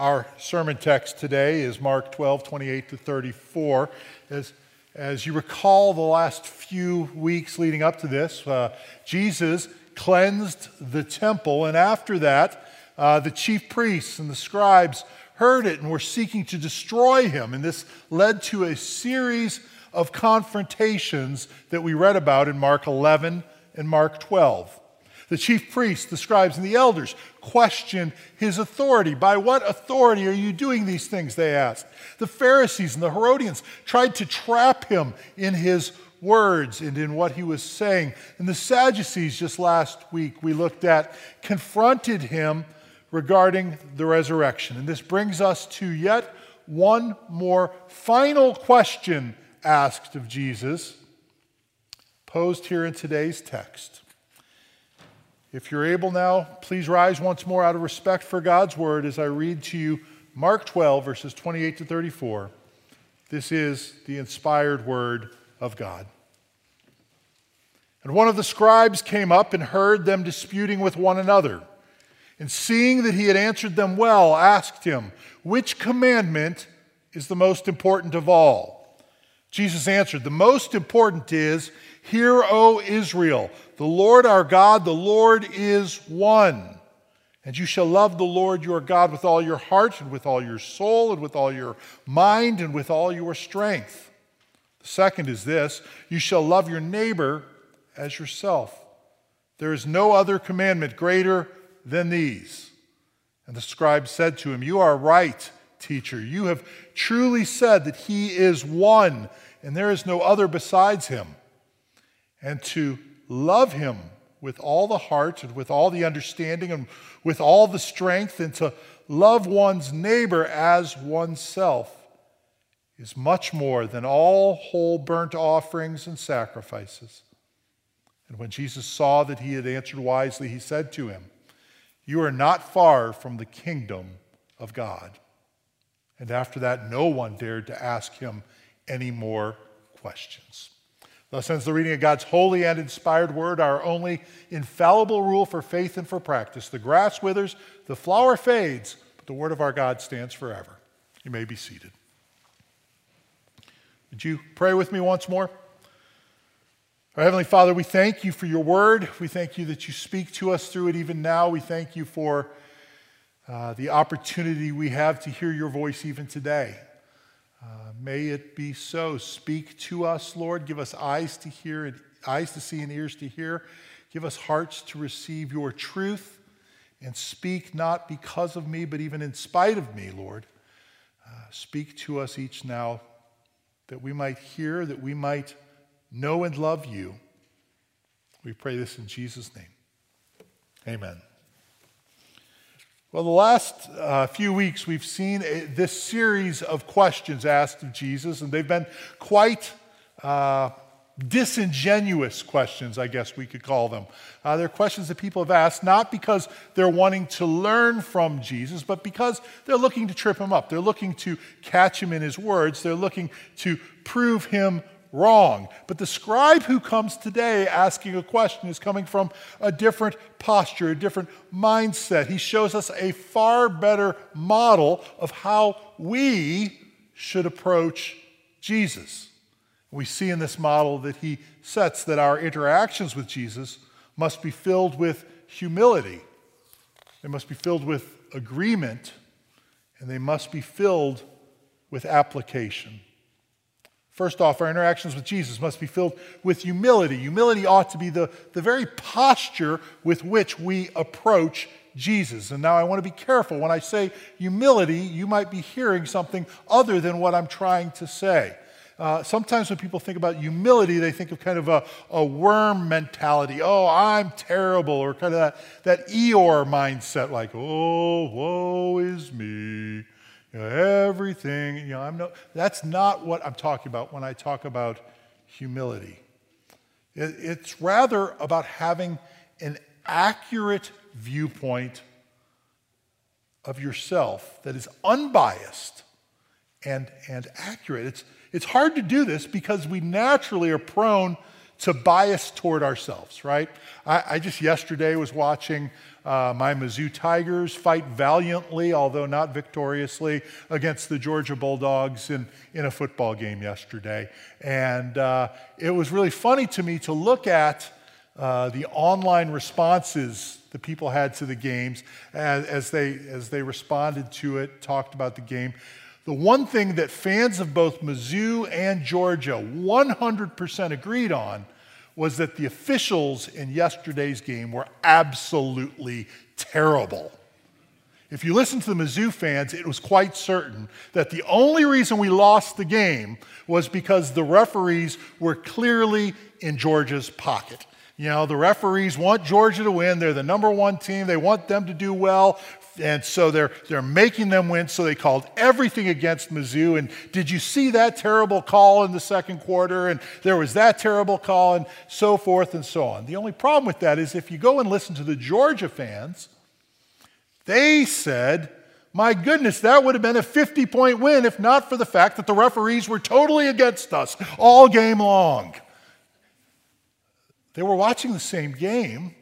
Our sermon text today is Mark 12, 28 to 34. As, as you recall, the last few weeks leading up to this, uh, Jesus cleansed the temple, and after that, uh, the chief priests and the scribes heard it and were seeking to destroy him. And this led to a series of confrontations that we read about in Mark 11 and Mark 12. The chief priests, the scribes, and the elders questioned his authority. By what authority are you doing these things? They asked. The Pharisees and the Herodians tried to trap him in his words and in what he was saying. And the Sadducees, just last week, we looked at, confronted him regarding the resurrection. And this brings us to yet one more final question asked of Jesus, posed here in today's text. If you're able now, please rise once more out of respect for God's word as I read to you Mark 12, verses 28 to 34. This is the inspired word of God. And one of the scribes came up and heard them disputing with one another. And seeing that he had answered them well, asked him, Which commandment is the most important of all? Jesus answered, The most important is, Hear, O Israel. The Lord our God, the Lord is one. And you shall love the Lord your God with all your heart and with all your soul and with all your mind and with all your strength. The second is this you shall love your neighbor as yourself. There is no other commandment greater than these. And the scribe said to him, You are right, teacher. You have truly said that he is one, and there is no other besides him. And to love him with all the heart and with all the understanding and with all the strength, and to love one's neighbor as oneself is much more than all whole burnt offerings and sacrifices. And when Jesus saw that he had answered wisely, he said to him, You are not far from the kingdom of God. And after that, no one dared to ask him any more questions. Thus ends the reading of God's holy and inspired word, our only infallible rule for faith and for practice. The grass withers, the flower fades, but the word of our God stands forever. You may be seated. Would you pray with me once more? Our Heavenly Father, we thank you for your word. We thank you that you speak to us through it even now. We thank you for uh, the opportunity we have to hear your voice even today. Uh, may it be so. Speak to us, Lord. Give us eyes to hear and eyes to see and ears to hear. Give us hearts to receive your truth and speak not because of me, but even in spite of me, Lord. Uh, speak to us each now that we might hear, that we might know and love you. We pray this in Jesus' name. Amen. Well, the last uh, few weeks we've seen a, this series of questions asked of Jesus, and they've been quite uh, disingenuous questions, I guess we could call them. Uh, they're questions that people have asked not because they're wanting to learn from Jesus, but because they're looking to trip him up. They're looking to catch him in his words, they're looking to prove him wrong. But the scribe who comes today asking a question is coming from a different posture, a different mindset. He shows us a far better model of how we should approach Jesus. We see in this model that he sets that our interactions with Jesus must be filled with humility, they must be filled with agreement, and they must be filled with application. First off, our interactions with Jesus must be filled with humility. Humility ought to be the, the very posture with which we approach Jesus. And now I want to be careful. When I say humility, you might be hearing something other than what I'm trying to say. Uh, sometimes when people think about humility, they think of kind of a, a worm mentality. Oh, I'm terrible, or kind of that, that Eeyore mindset, like, oh, woe is me. You know, everything, you know, I'm no, that's not what I'm talking about when I talk about humility. It, it's rather about having an accurate viewpoint of yourself that is unbiased and, and accurate. It's, it's hard to do this because we naturally are prone to bias toward ourselves, right? I, I just yesterday was watching uh, my Mizzou Tigers fight valiantly, although not victoriously, against the Georgia Bulldogs in, in a football game yesterday. And uh, it was really funny to me to look at uh, the online responses the people had to the games as, as, they, as they responded to it, talked about the game. The one thing that fans of both Mizzou and Georgia 100% agreed on was that the officials in yesterday's game were absolutely terrible. If you listen to the Mizzou fans, it was quite certain that the only reason we lost the game was because the referees were clearly in Georgia's pocket. You know, the referees want Georgia to win. They're the number one team. They want them to do well. And so they're, they're making them win. So they called everything against Mizzou. And did you see that terrible call in the second quarter? And there was that terrible call, and so forth and so on. The only problem with that is if you go and listen to the Georgia fans, they said, my goodness, that would have been a 50 point win if not for the fact that the referees were totally against us all game long. They were watching the same game,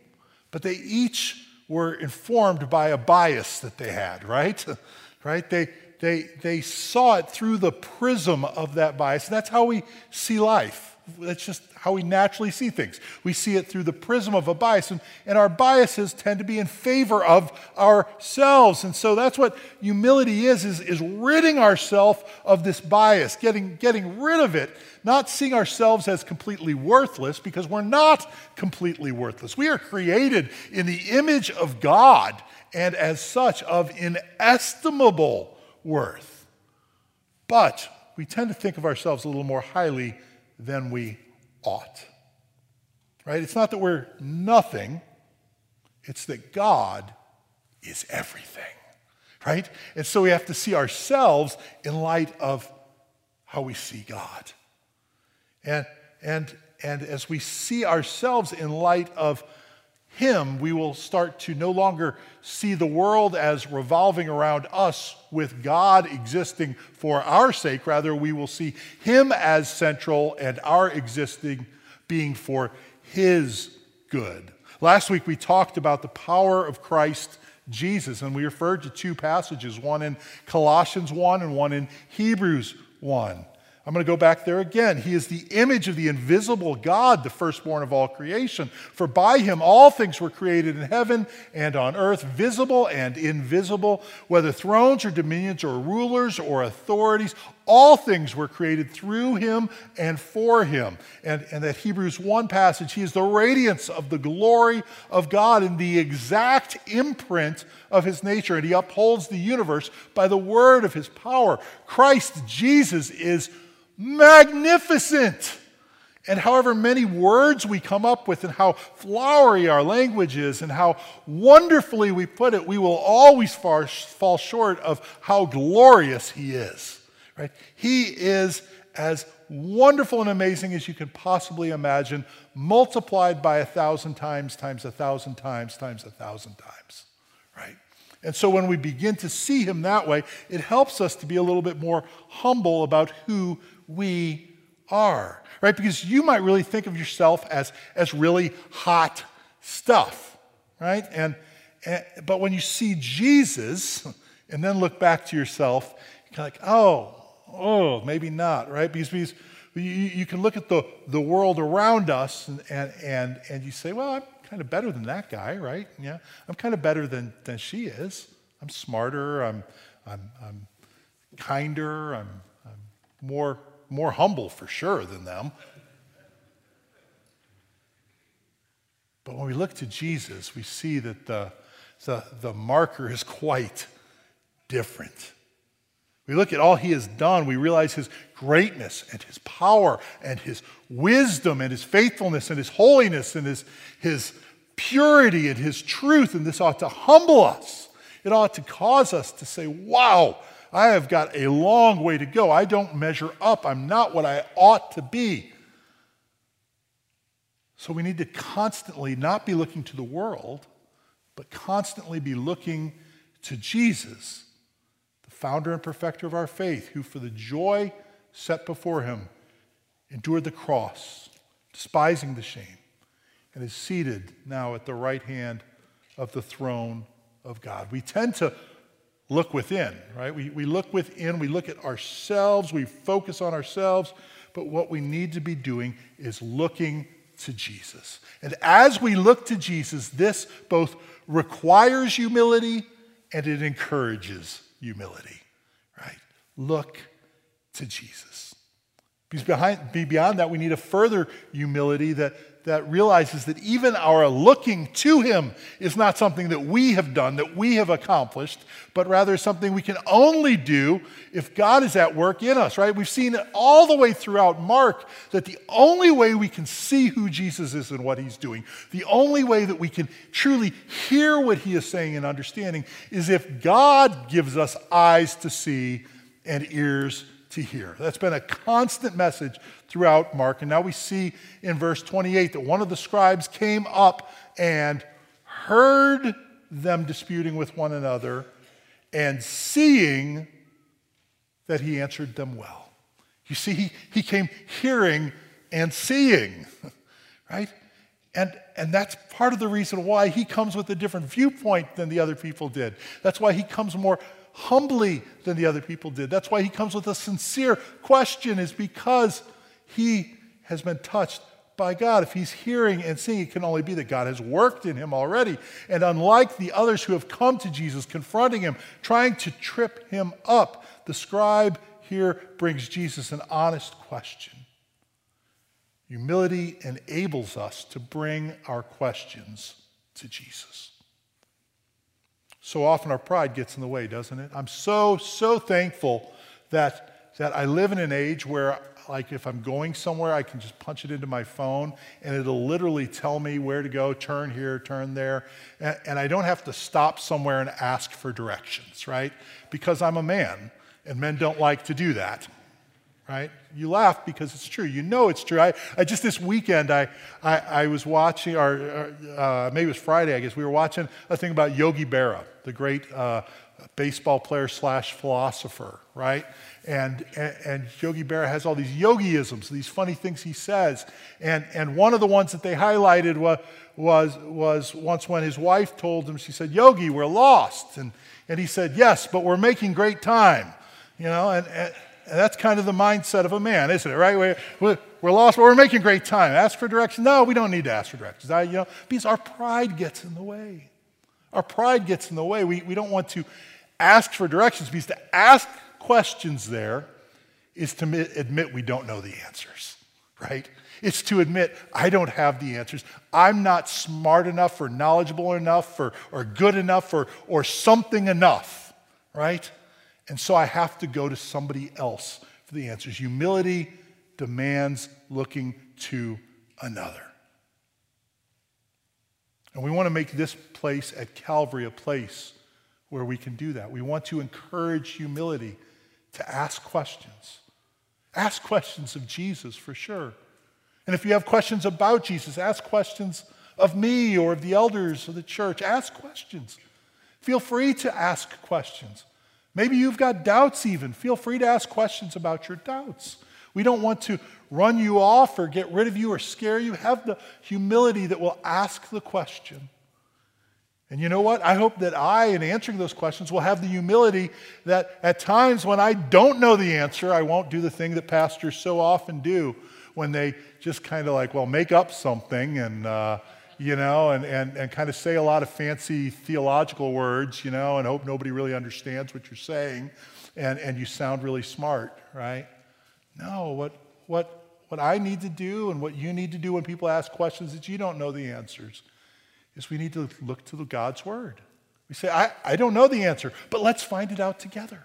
but they each were informed by a bias that they had, right? right? They, they, they saw it through the prism of that bias. And that's how we see life. That's just how we naturally see things. We see it through the prism of a bias, and, and our biases tend to be in favor of ourselves. And so that's what humility is, is, is ridding ourselves of this bias, getting, getting rid of it, not seeing ourselves as completely worthless, because we're not completely worthless. We are created in the image of God, and as such, of inestimable worth. But we tend to think of ourselves a little more highly than we ought. Right? It's not that we're nothing, it's that God is everything. Right? And so we have to see ourselves in light of how we see God. And, and, and as we see ourselves in light of him, we will start to no longer see the world as revolving around us with God existing for our sake. Rather, we will see Him as central and our existing being for His good. Last week, we talked about the power of Christ Jesus, and we referred to two passages one in Colossians 1 and one in Hebrews 1. I'm going to go back there again. He is the image of the invisible God, the firstborn of all creation. For by him all things were created in heaven and on earth, visible and invisible, whether thrones or dominions or rulers or authorities. All things were created through him and for him. And, and that Hebrews 1 passage, he is the radiance of the glory of God in the exact imprint of his nature. And he upholds the universe by the word of his power. Christ Jesus is magnificent. And however many words we come up with, and how flowery our language is, and how wonderfully we put it, we will always fall short of how glorious He is. Right? He is as wonderful and amazing as you can possibly imagine, multiplied by a thousand times, times a thousand times, times a thousand times. Right? And so when we begin to see Him that way, it helps us to be a little bit more humble about who we are, right? Because you might really think of yourself as, as really hot stuff, right? And, and but when you see Jesus and then look back to yourself, you're kind of like, oh, oh, maybe not, right? Because, because you, you can look at the, the world around us and, and, and, and you say, well, I'm kind of better than that guy, right? Yeah, I'm kind of better than, than she is. I'm smarter, I'm, I'm, I'm kinder, I'm, I'm more more humble for sure than them. But when we look to Jesus, we see that the, the, the marker is quite different. We look at all he has done, we realize his greatness and his power and his wisdom and his faithfulness and his holiness and his, his purity and his truth. And this ought to humble us. It ought to cause us to say, wow, I have got a long way to go. I don't measure up. I'm not what I ought to be. So we need to constantly not be looking to the world, but constantly be looking to Jesus, founder and perfecter of our faith, who for the joy set before him endured the cross, despising the shame, and is seated now at the right hand of the throne of God. We tend to look within, right? We, we look within, we look at ourselves, we focus on ourselves, but what we need to be doing is looking to Jesus. And as we look to Jesus, this both requires humility and it encourages humility, right? Look to Jesus. Because behind, beyond that, we need a further humility that that realizes that even our looking to Him is not something that we have done, that we have accomplished, but rather something we can only do if God is at work in us, right? We've seen it all the way throughout Mark that the only way we can see who Jesus is and what He's doing, the only way that we can truly hear what He is saying and understanding is if God gives us eyes to see and ears to hear. That's been a constant message throughout Mark. And now we see in verse 28 that one of the scribes came up and heard them disputing with one another and seeing that he answered them well. You see, he, he came hearing and seeing, right? And, and that's part of the reason why he comes with a different viewpoint than the other people did. That's why he comes more humbly than the other people did. That's why he comes with a sincere question, is because he has been touched by God. If he's hearing and seeing, it can only be that God has worked in him already. And unlike the others who have come to Jesus, confronting him, trying to trip him up, the scribe here brings Jesus an honest question. Humility enables us to bring our questions to Jesus. So often our pride gets in the way, doesn't it? I'm so, so thankful that, that I live in an age where, like, if I'm going somewhere, I can just punch it into my phone and it'll literally tell me where to go, turn here, turn there. And, and I don't have to stop somewhere and ask for directions, right? Because I'm a man and men don't like to do that right? You laugh because it's true. You know it's true. I, I just this weekend, I, I, I was watching, or uh, maybe it was Friday, I guess, we were watching a thing about Yogi Berra, the great uh, baseball player slash philosopher, right? And, and, and, Yogi Berra has all these yogiisms, these funny things he says. And, and one of the ones that they highlighted was, was, was once when his wife told him, she said, Yogi, we're lost. And, and he said, Yes, but we're making great time. You know, and, and and that's kind of the mindset of a man, isn't it, right? We're, we're lost, but we're making great time. Ask for directions? No, we don't need to ask for directions. I, you know, because our pride gets in the way. Our pride gets in the way. We, we don't want to ask for directions because to ask questions there is to admit, we don't know the answers, right? It's to admit I don't have the answers. I'm not smart enough or knowledgeable enough or, or good enough or, or something enough, right? And so I have to go to somebody else for the answers. Humility demands looking to another. And we want to make this place at Calvary a place where we can do that. We want to encourage humility to ask questions. Ask questions of Jesus for sure. And if you have questions about Jesus, ask questions of me or of the elders of the church. Ask questions. Feel free to ask questions. Maybe you've got doubts even. Feel free to ask questions about your doubts. We don't want to run you off or get rid of you or scare you. Have the humility that will ask the question. And you know what? I hope that I, in answering those questions, will have the humility that at times when I don't know the answer, I won't do the thing that pastors so often do when they just kind of like, well, make up something and, uh, you know, and, and, and kind of say a lot of fancy theological words, you know, and hope nobody really understands what you're saying, and, and you sound really smart, right? No, what, what, what I need to do and what you need to do when people ask questions that you don't know the answers is we need to look to the God's Word. We say, I, I don't know the answer, but let's find it out together.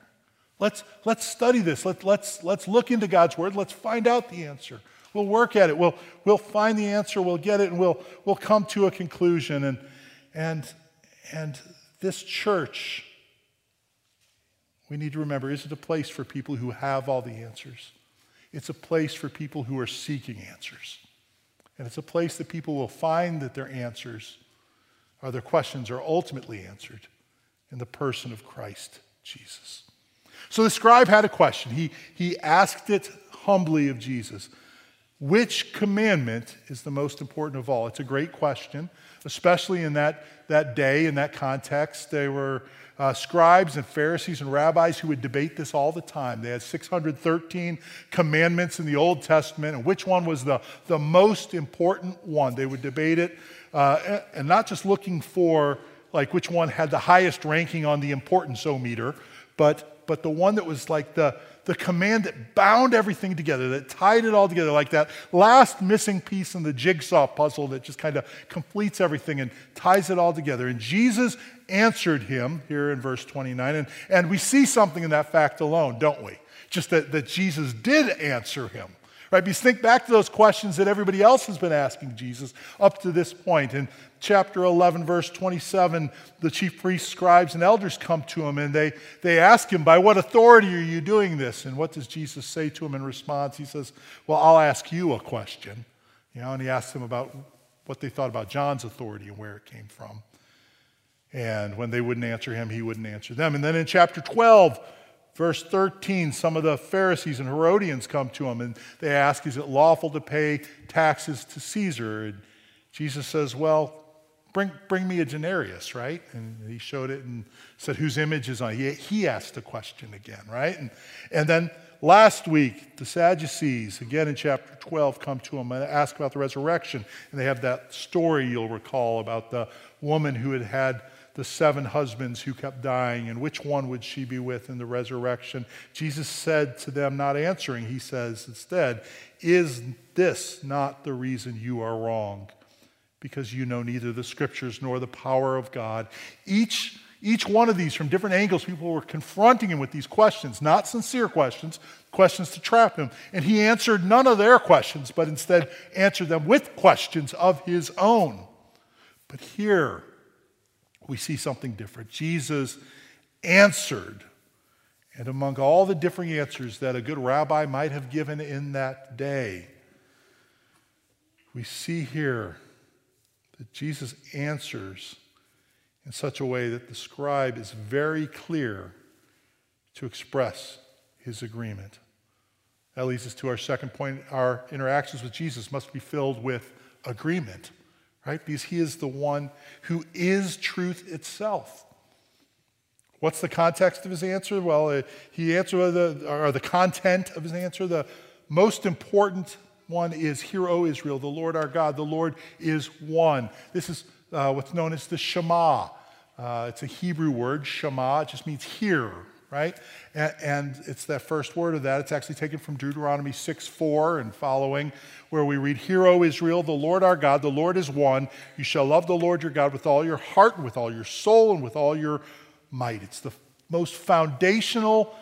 Let's, let's study this. Let, let's, let's look into God's Word. Let's find out the answer. We'll work at it. We'll, we'll find the answer. We'll get it, and we'll, we'll come to a conclusion. And, and, and this church, we need to remember, isn't a place for people who have all the answers. It's a place for people who are seeking answers. And it's a place that people will find that their answers or their questions are ultimately answered in the person of Christ Jesus. So the scribe had a question. He, he asked it humbly of Jesus. Which commandment is the most important of all? It's a great question, especially in that, that day, in that context. There were uh, scribes and Pharisees and rabbis who would debate this all the time. They had 613 commandments in the Old Testament, and which one was the, the most important one? They would debate it, uh, and not just looking for like which one had the highest ranking on the importance o meter, but, but the one that was like the, the command that bound everything together, that tied it all together, like that last missing piece in the jigsaw puzzle that just kind of completes everything and ties it all together. And Jesus answered him here in verse 29. And, and we see something in that fact alone, don't we? Just that, that Jesus did answer him. Right? Because think back to those questions that everybody else has been asking Jesus up to this point. In chapter 11, verse 27, the chief priests, scribes, and elders come to him and they, they ask him, By what authority are you doing this? And what does Jesus say to him in response? He says, Well, I'll ask you a question. You know, and he asks them about what they thought about John's authority and where it came from. And when they wouldn't answer him, he wouldn't answer them. And then in chapter 12, verse 13, some of the Pharisees and Herodians come to him and they ask, Is it lawful to pay taxes to Caesar? And Jesus says, Well, bring, bring me a denarius, right? And he showed it and said, Whose image is on it? He, he asked the question again, right? And, and then last week, the Sadducees, again in chapter 12, come to him and ask about the resurrection. And they have that story you'll recall about the woman who had had the seven husbands who kept dying, and which one would she be with in the resurrection? Jesus said to them, not answering, he says instead, Is this not the reason you are wrong? Because you know neither the scriptures nor the power of God. Each, each one of these, from different angles, people were confronting him with these questions, not sincere questions, questions to trap him. And he answered none of their questions, but instead answered them with questions of his own. But here, we see something different. Jesus answered. And among all the different answers that a good rabbi might have given in that day, we see here that Jesus answers in such a way that the scribe is very clear to express his agreement. That leads us to our second point. Our interactions with Jesus must be filled with agreement right? Because he is the one who is truth itself. What's the context of his answer? Well, uh, he answered the, or the content of his answer. The most important one is, Hear, O Israel, the Lord our God, the Lord is one. This is uh, what's known as the Shema. Uh, it's a Hebrew word, Shema. It just means hear, right? And, and, it's that first word of that. It's actually taken from Deuteronomy 6 4 and following, where we read, Hear, O Israel, the Lord our God, the Lord is one. You shall love the Lord your God with all your heart, and with all your soul, and with all your might. It's the most foundational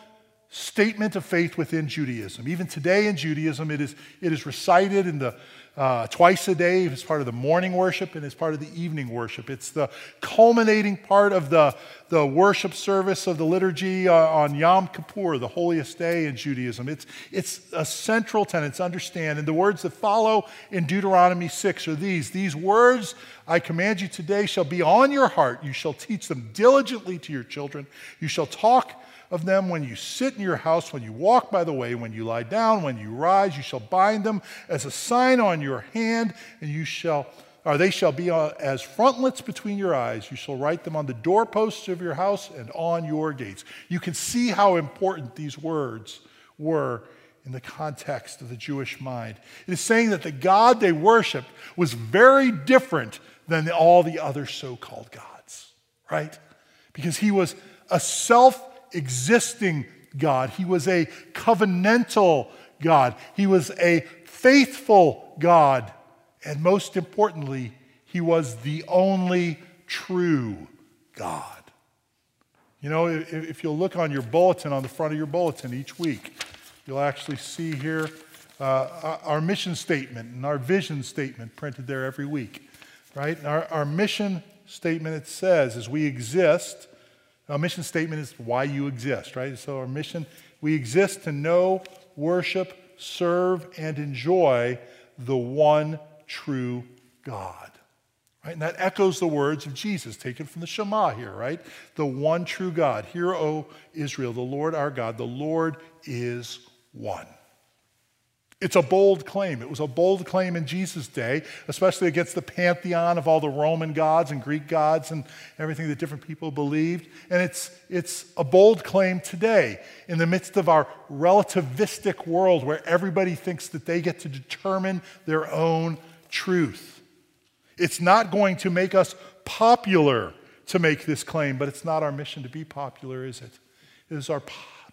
statement of faith within Judaism. Even today in Judaism, it is, it is recited in the uh, twice a day as part of the morning worship and as part of the evening worship. It's the culminating part of the, the worship service of the liturgy uh, on Yom Kippur, the holiest day in Judaism. It's, it's a central tenet to understand. And the words that follow in Deuteronomy 6 are these These words I command you today shall be on your heart. You shall teach them diligently to your children. You shall talk of them when you sit in your house, when you walk by the way, when you lie down, when you rise. You shall bind them as a sign on your hand, and you shall, or they shall be uh, as frontlets between your eyes. You shall write them on the doorposts of your house and on your gates. You can see how important these words were in the context of the Jewish mind. It is saying that the God they worshiped was very different than all the other so called gods, right? Because he was a self existing God. He was a covenantal God. He was a faithful God. And most importantly, he was the only true God. You know, if you'll look on your bulletin, on the front of your bulletin each week, you'll actually see here uh, our mission statement and our vision statement printed there every week, right? Our, our mission statement, it says, as we exist, our mission statement is why you exist, right? So, our mission we exist to know, worship, serve, and enjoy the one true God. Right? And that echoes the words of Jesus taken from the Shema here, right? The one true God. Hear, O Israel, the Lord our God, the Lord is one. It's a bold claim. It was a bold claim in Jesus' day, especially against the pantheon of all the Roman gods and Greek gods and everything that different people believed. And it's, it's a bold claim today in the midst of our relativistic world where everybody thinks that they get to determine their own truth. It's not going to make us popular to make this claim, but it's not our mission to be popular, is it? It is our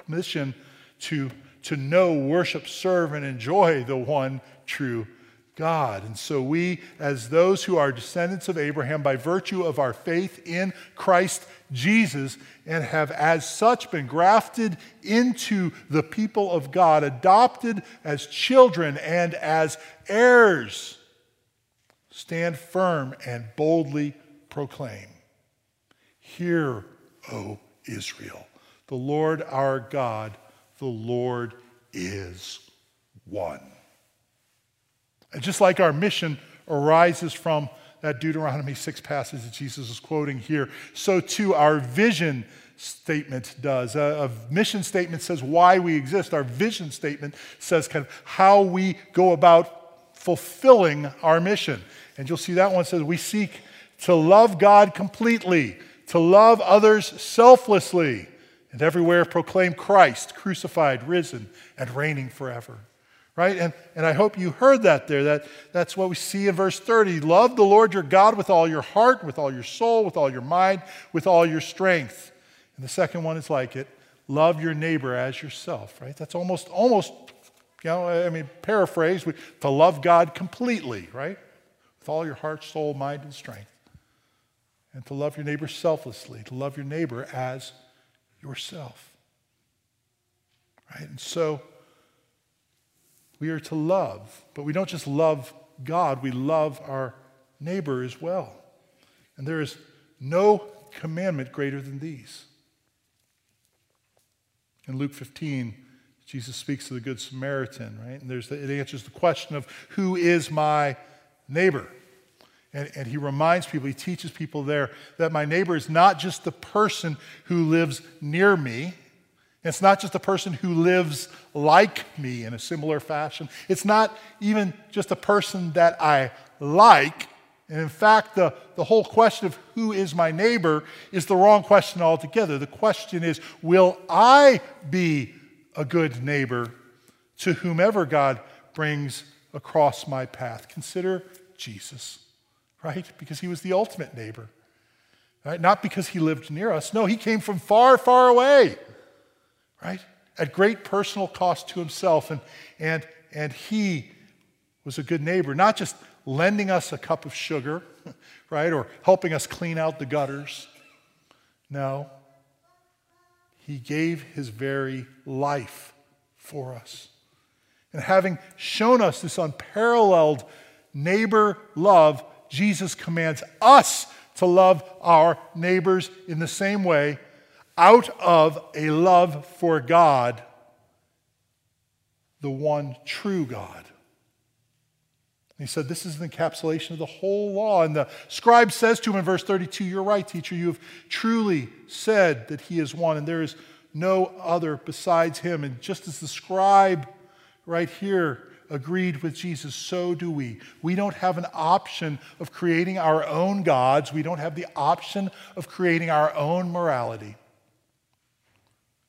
mission to to know, worship, serve, and enjoy the one true God. And so we, as those who are descendants of Abraham by virtue of our faith in Christ Jesus, and have as such been grafted into the people of God, adopted as children and as heirs, stand firm and boldly proclaim Hear, O Israel, the Lord our God the Lord is one. And just like our mission arises from that Deuteronomy 6 passage that Jesus is quoting here, so too our vision statement does. A, a, mission statement says why we exist. Our vision statement says kind of how we go about fulfilling our mission. And you'll see that one says we seek to love God completely, to love others selflessly, and everywhere proclaim Christ, crucified, risen, and reigning forever. Right? And, and I hope you heard that there. That, that's what we see in verse 30. Love the Lord your God with all your heart, with all your soul, with all your mind, with all your strength. And the second one is like it love your neighbor as yourself, right? That's almost, almost, you know, I mean, paraphrase, to love God completely, right? With all your heart, soul, mind, and strength. And to love your neighbor selflessly, to love your neighbor as yourself. Right? And so we are to love, but we don't just love God, we love our neighbor as well. And there is no commandment greater than these. In Luke 15, Jesus speaks to the Good Samaritan, right? And there's the, it answers the question of who is my neighbor? And, and, he reminds people, he teaches people there that my neighbor is not just the person who lives near me. It's not just the person who lives like me in a similar fashion. It's not even just a person that I like. And in fact, the, the whole question of who is my neighbor is the wrong question altogether. The question is, will I be a good neighbor to whomever God brings across my path? Consider Jesus right? Because he was the ultimate neighbor. Right? Not because he lived near us. No, he came from far, far away, right? At great personal cost to himself. And, and, and he was a good neighbor, not just lending us a cup of sugar, right? Or helping us clean out the gutters. No, he gave his very life for us. And having shown us this unparalleled neighbor love, Jesus commands us to love our neighbors in the same way out of a love for God, the one true God. He said, This is an encapsulation of the whole law. And the scribe says to him in verse 32, You're right, teacher. You have truly said that he is one, and there is no other besides him. And just as the scribe right here agreed with Jesus, so do we. We don't have an option of creating our own gods, we don't have the option of creating our own morality.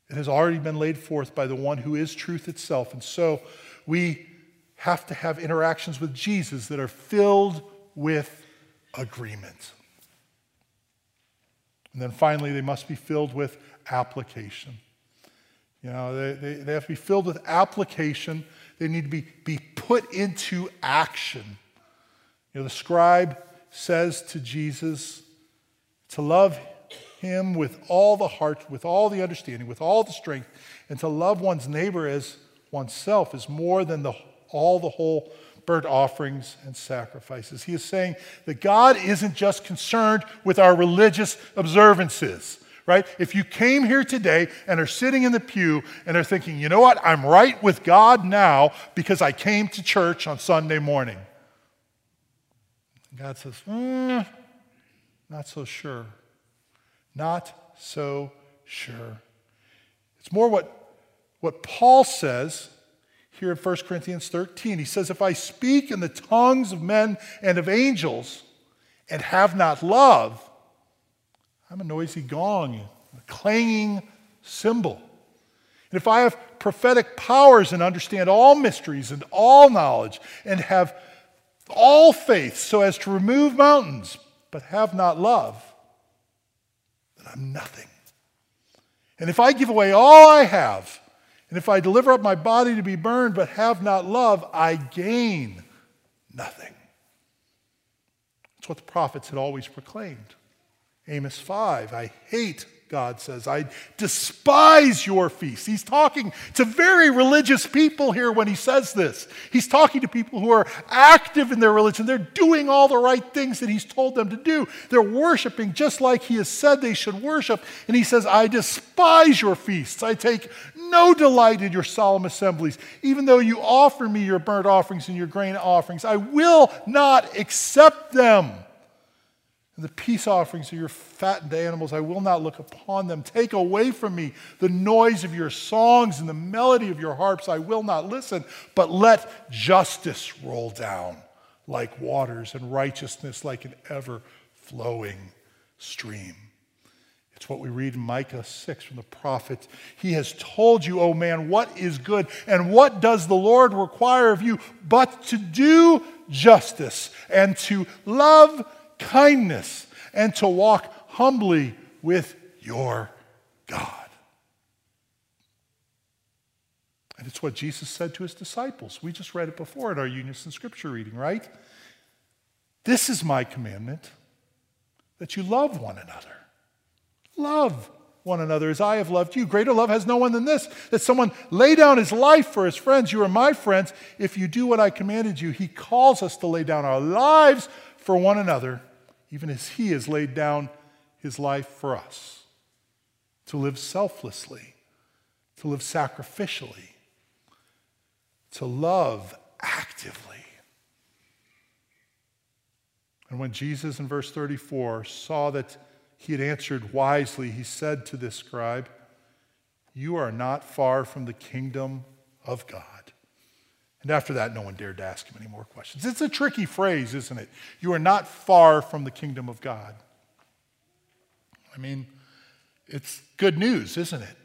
It has already been laid forth by the one who is truth itself. And so we have to have interactions with Jesus that are filled with agreement. And then finally, they must be filled with application. You know, they, they, they have to be filled with application they need to be, be put into action. You know, the scribe says to Jesus to love him with all the heart, with all the understanding, with all the strength, and to love one's neighbor as oneself is more than the, all the whole burnt offerings and sacrifices. He is saying that God isn't just concerned with our religious observances right? If you came here today and are sitting in the pew and are thinking, you know what, I'm right with God now because I came to church on Sunday morning. God says, mm, not so sure. Not so sure. It's more what, what Paul says. here in 1 Corinthians 13. He says, If I speak in the tongues of men and of angels and have not love, I'm a noisy gong, a clanging cymbal. And if I have prophetic powers and understand all mysteries and all knowledge and have all faith so as to remove mountains, but have not love, then I'm nothing. And if I give away all I have, and if I deliver up my body to be burned but have not love, I gain nothing. That's what the prophets had always proclaimed. Amos 5 I hate God says. I despise your feasts. He's talking to very religious people here when he says this. He's talking to people who are active in their religion. They're doing all the right things that he's told them to do. They're worshiping just like he has said they should worship. And he says, I despise your feasts. I take no delight in your solemn assemblies. Even though you offer me your burnt offerings and your grain offerings, I will not accept them. And the peace offerings of your fattened animals, I will not look upon them. Take away from me the noise of your songs and the melody of your harps. I will not listen, but let justice roll down like waters and righteousness like an ever flowing stream. It's what we read in Micah 6 from the prophet. He has told you, O man, what is good, and what does the Lord require of you but to do justice and to love kindness and to walk humbly with your God. And it's what Jesus said to his disciples. We just read it before in our Unison Scripture reading, right? This is my commandment that you love one another. Love one another as I have loved you. Greater love has no one than this that someone lay down his life for his friends. You are my friends if you do what I commanded you. He calls us to lay down our lives for one another, even as He has laid down His life for us. To live selflessly, to live sacrificially, to love actively. And when Jesus, in verse 34, saw that he had answered wisely, he said to this scribe, You are not far from the kingdom of God. And after that, no one dared to ask him any more questions. It's a tricky phrase, isn't it? You are not far from the kingdom of God. I mean, it's good news, isn't it?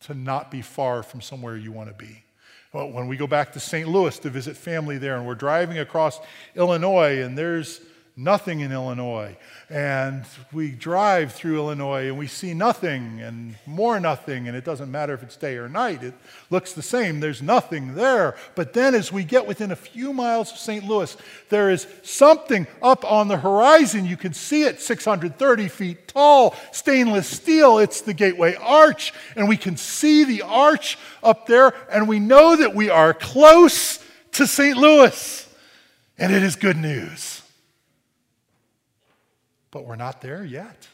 To not be far from somewhere you want to be. Well, when we go back to St. Louis to visit family there, and we're driving across Illinois, and there's nothing in Illinois. And we drive through Illinois and we see nothing and more nothing, and it doesn't matter if it's day or night, it looks the same. There's nothing there. But then as we get within a few miles of St. Louis, there is something up on the horizon. You can see it 630 feet tall, stainless steel. It's the Gateway Arch, and we can see the arch up there, and we know that we are close to St. Louis. And it is good news but we're not there yet.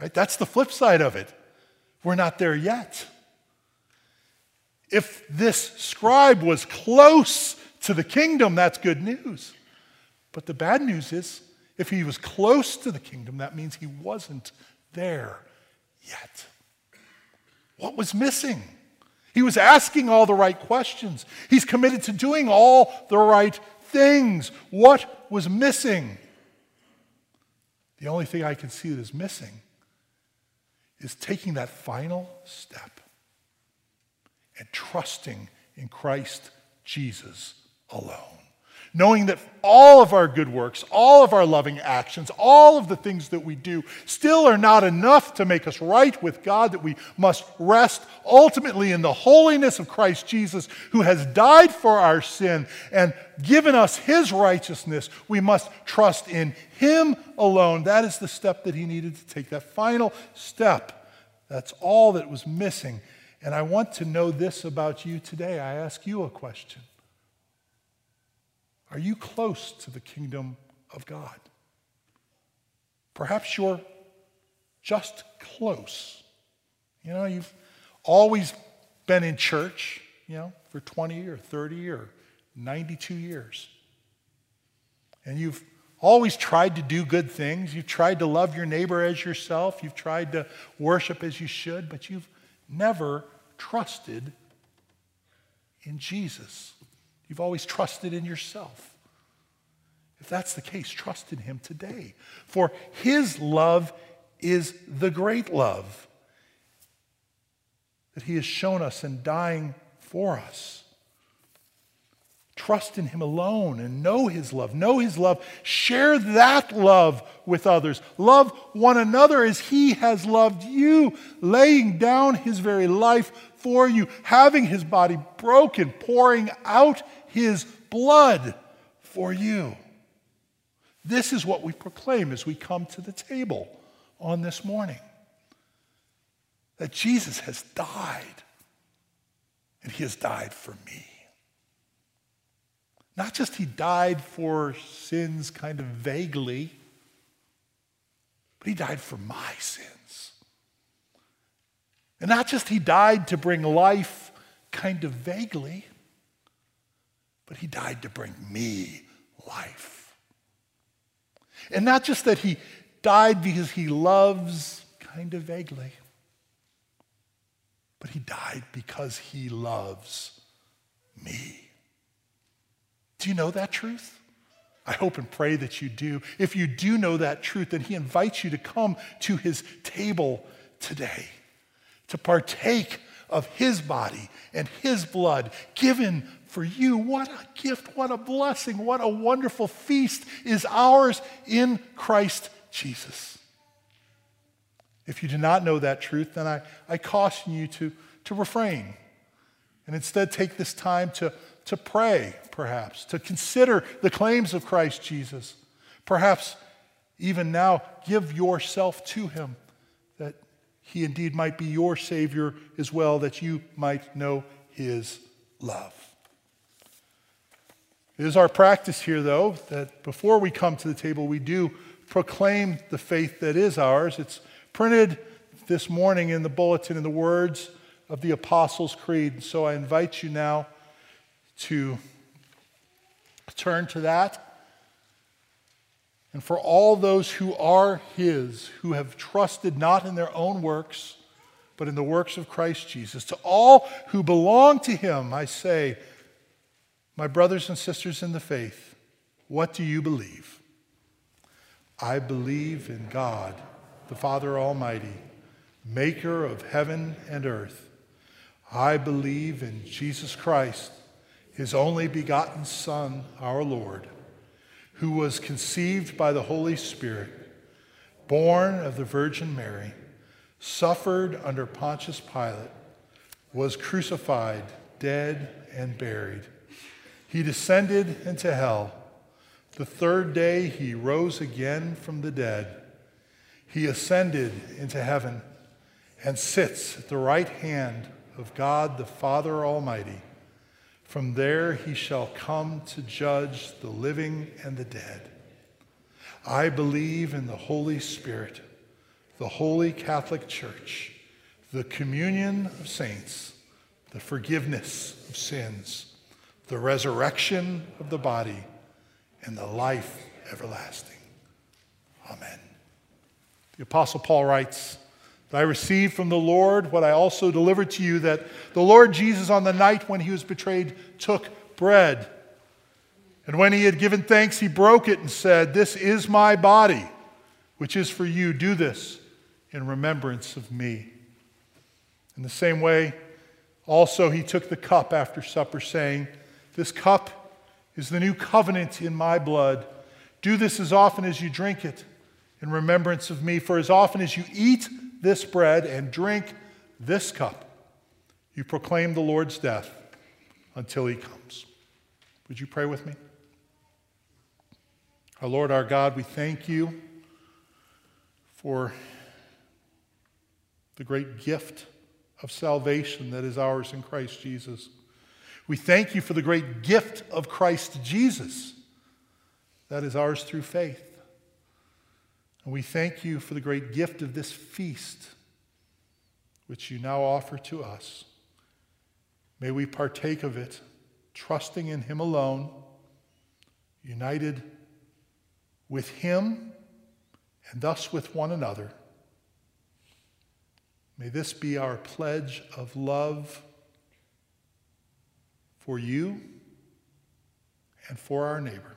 Right? That's the flip side of it. We're not there yet. If this scribe was close to the kingdom, that's good news. But the bad news is, if he was close to the kingdom, that means he wasn't there yet. What was missing? He was asking all the right questions. He's committed to doing all the right things. What was missing? The only thing I can see that is missing is taking that final step and trusting in Christ Jesus alone knowing that all of our good works, all of our loving actions, all of the things that we do still are not enough to make us right with God, that we must rest ultimately in the holiness of Christ Jesus, who has died for our sin and given us his righteousness. We must trust in him alone. That is the step that he needed to take, that final step. That's all that was missing. And I want to know this about you today. I ask you a question. Are you close to the kingdom of God? Perhaps you're just close. You know, you've always been in church, you know, for 20 or 30 or 92 years. And you've always tried to do good things. You've tried to love your neighbor as yourself. You've tried to worship as you should, but you've never trusted in Jesus. You've always trusted in yourself. If that's the case, trust in Him today. For His love is the great love that He has shown us in dying for us. Trust in Him alone and know His love. Know His love. Share that love with others. Love one another as He has loved you, laying down His very life for you, having His body broken, pouring out His blood for you. This is what we proclaim as we come to the table on this morning that Jesus has died, and He has died for me. Not just he died for sins kind of vaguely, but he died for my sins. And not just he died to bring life kind of vaguely, but he died to bring me life. And not just that he died because he loves kind of vaguely, but he died because he loves me. Do you know that truth? I hope and pray that you do. If you do know that truth, then he invites you to come to his table today to partake of his body and his blood given for you. What a gift, what a blessing, what a wonderful feast is ours in Christ Jesus. If you do not know that truth, then I, I caution you to, to refrain and instead take this time to to pray, perhaps, to consider the claims of Christ Jesus. Perhaps even now, give yourself to him that he indeed might be your Savior as well, that you might know his love. It is our practice here, though, that before we come to the table, we do proclaim the faith that is ours. It's printed this morning in the bulletin in the words of the Apostles' Creed. So I invite you now to turn to that. And for all those who are His, who have trusted not in their own works, but in the works of Christ Jesus, to all who belong to Him, I say, my brothers and sisters in the faith, what do you believe? I believe in God, the Father Almighty, maker of heaven and earth. I believe in Jesus Christ his only begotten Son, our Lord, who was conceived by the Holy Spirit, born of the Virgin Mary, suffered under Pontius Pilate, was crucified, dead, and buried. He descended into hell. The third day he rose again from the dead. He ascended into heaven and sits at the right hand of God the Father Almighty. From there he shall come to judge the living and the dead. I believe in the Holy Spirit, the holy Catholic Church, the communion of saints, the forgiveness of sins, the resurrection of the body, and the life everlasting. Amen. The Apostle Paul writes, I received from the Lord what I also delivered to you that the Lord Jesus, on the night when he was betrayed, took bread. And when he had given thanks, he broke it and said, This is my body, which is for you. Do this in remembrance of me. In the same way, also he took the cup after supper, saying, This cup is the new covenant in my blood. Do this as often as you drink it in remembrance of me. For as often as you eat, this bread and drink this cup, you proclaim the Lord's death until he comes. Would you pray with me? Our Lord, our God, we thank you for the great gift of salvation that is ours in Christ Jesus. We thank you for the great gift of Christ Jesus that is ours through faith. And we thank you for the great gift of this feast, which you now offer to us. May we partake of it, trusting in Him alone, united with Him and thus with one another. May this be our pledge of love for you and for our neighbor.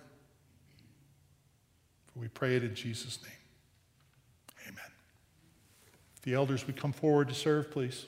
For we pray it in Jesus' name. Amen. The elders would come forward to serve, please.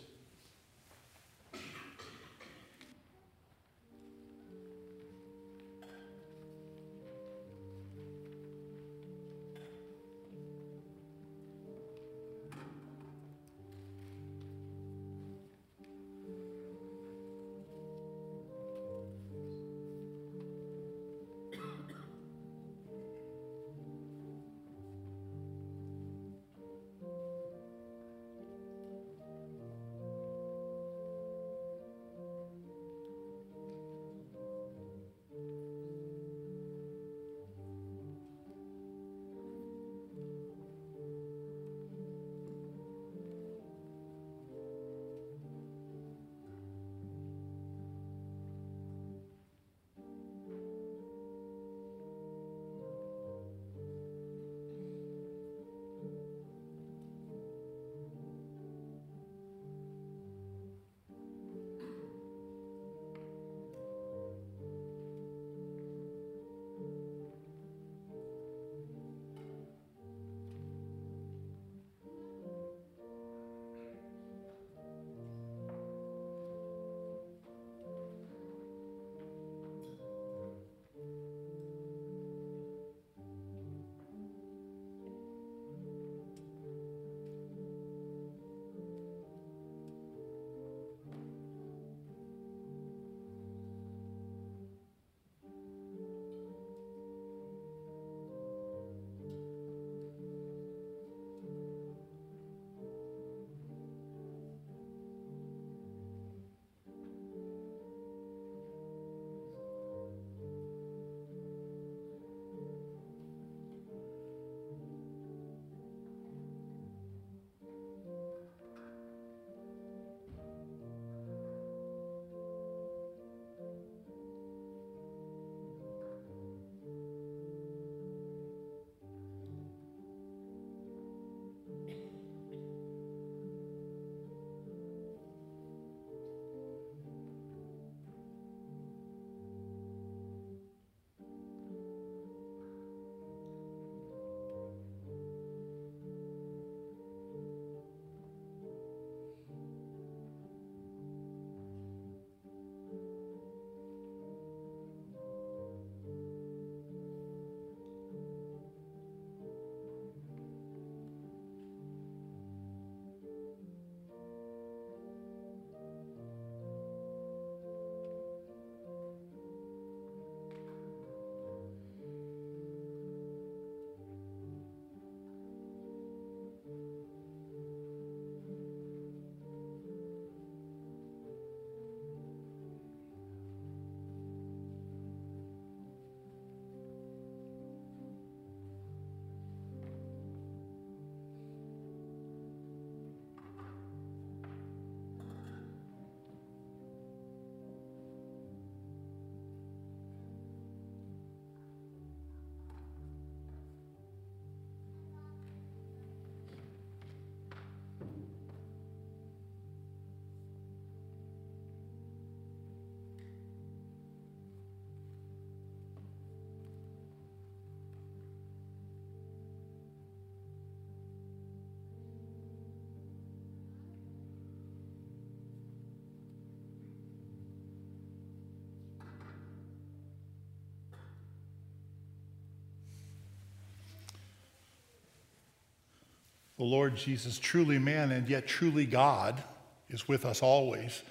The Lord Jesus, truly man and yet truly God, is with us always.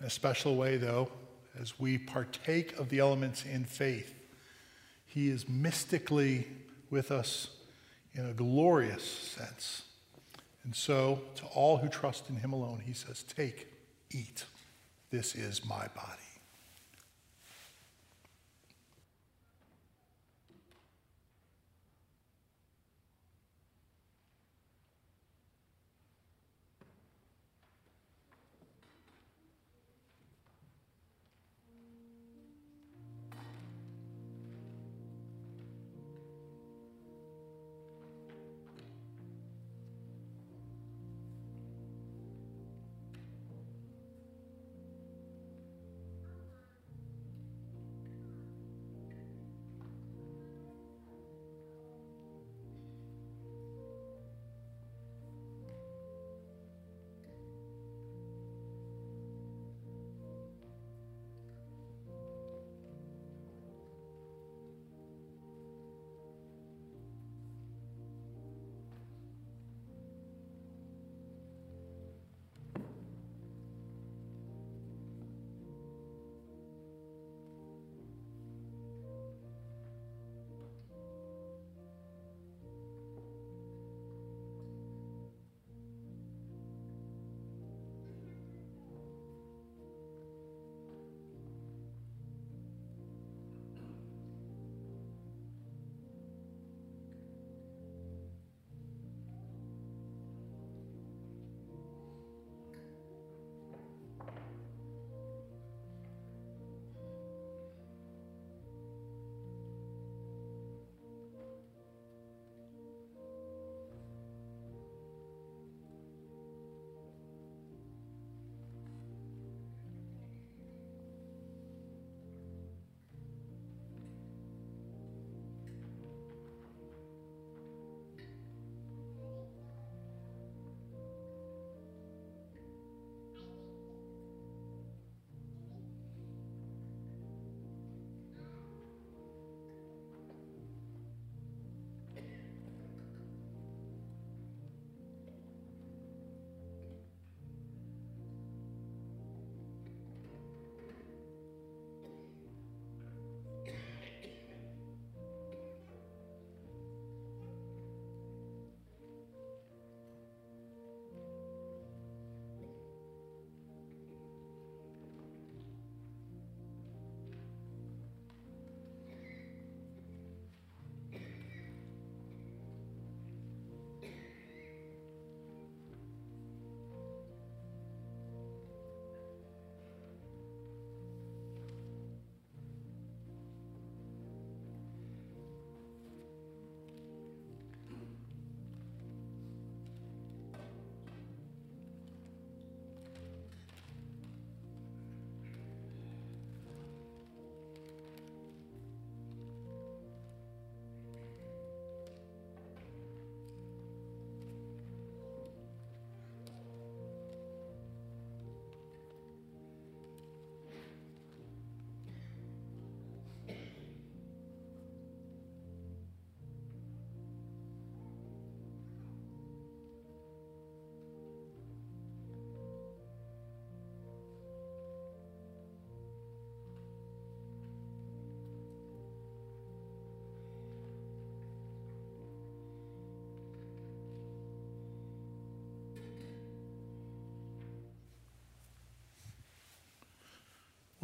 In a special way, though, as we partake of the elements in faith, He is mystically with us in a glorious sense. And so, to all who trust in Him alone, He says, Take, eat. This is my body.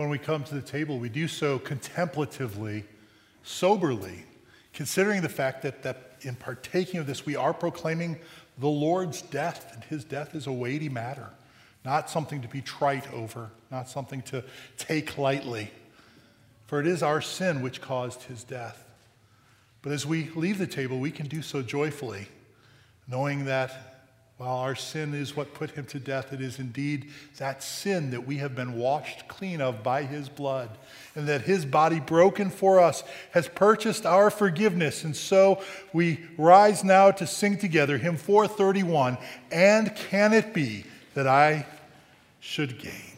When we come to the table, we do so contemplatively, soberly, considering the fact that, that in partaking of this, we are proclaiming the Lord's death, and his death is a weighty matter, not something to be trite over, not something to take lightly. For it is our sin which caused his death. But as we leave the table, we can do so joyfully, knowing that while our sin is what put him to death, it is indeed that sin that we have been washed clean of by his blood, and that his body broken for us has purchased our forgiveness. And so we rise now to sing together hymn 431 And can it be that I should gain?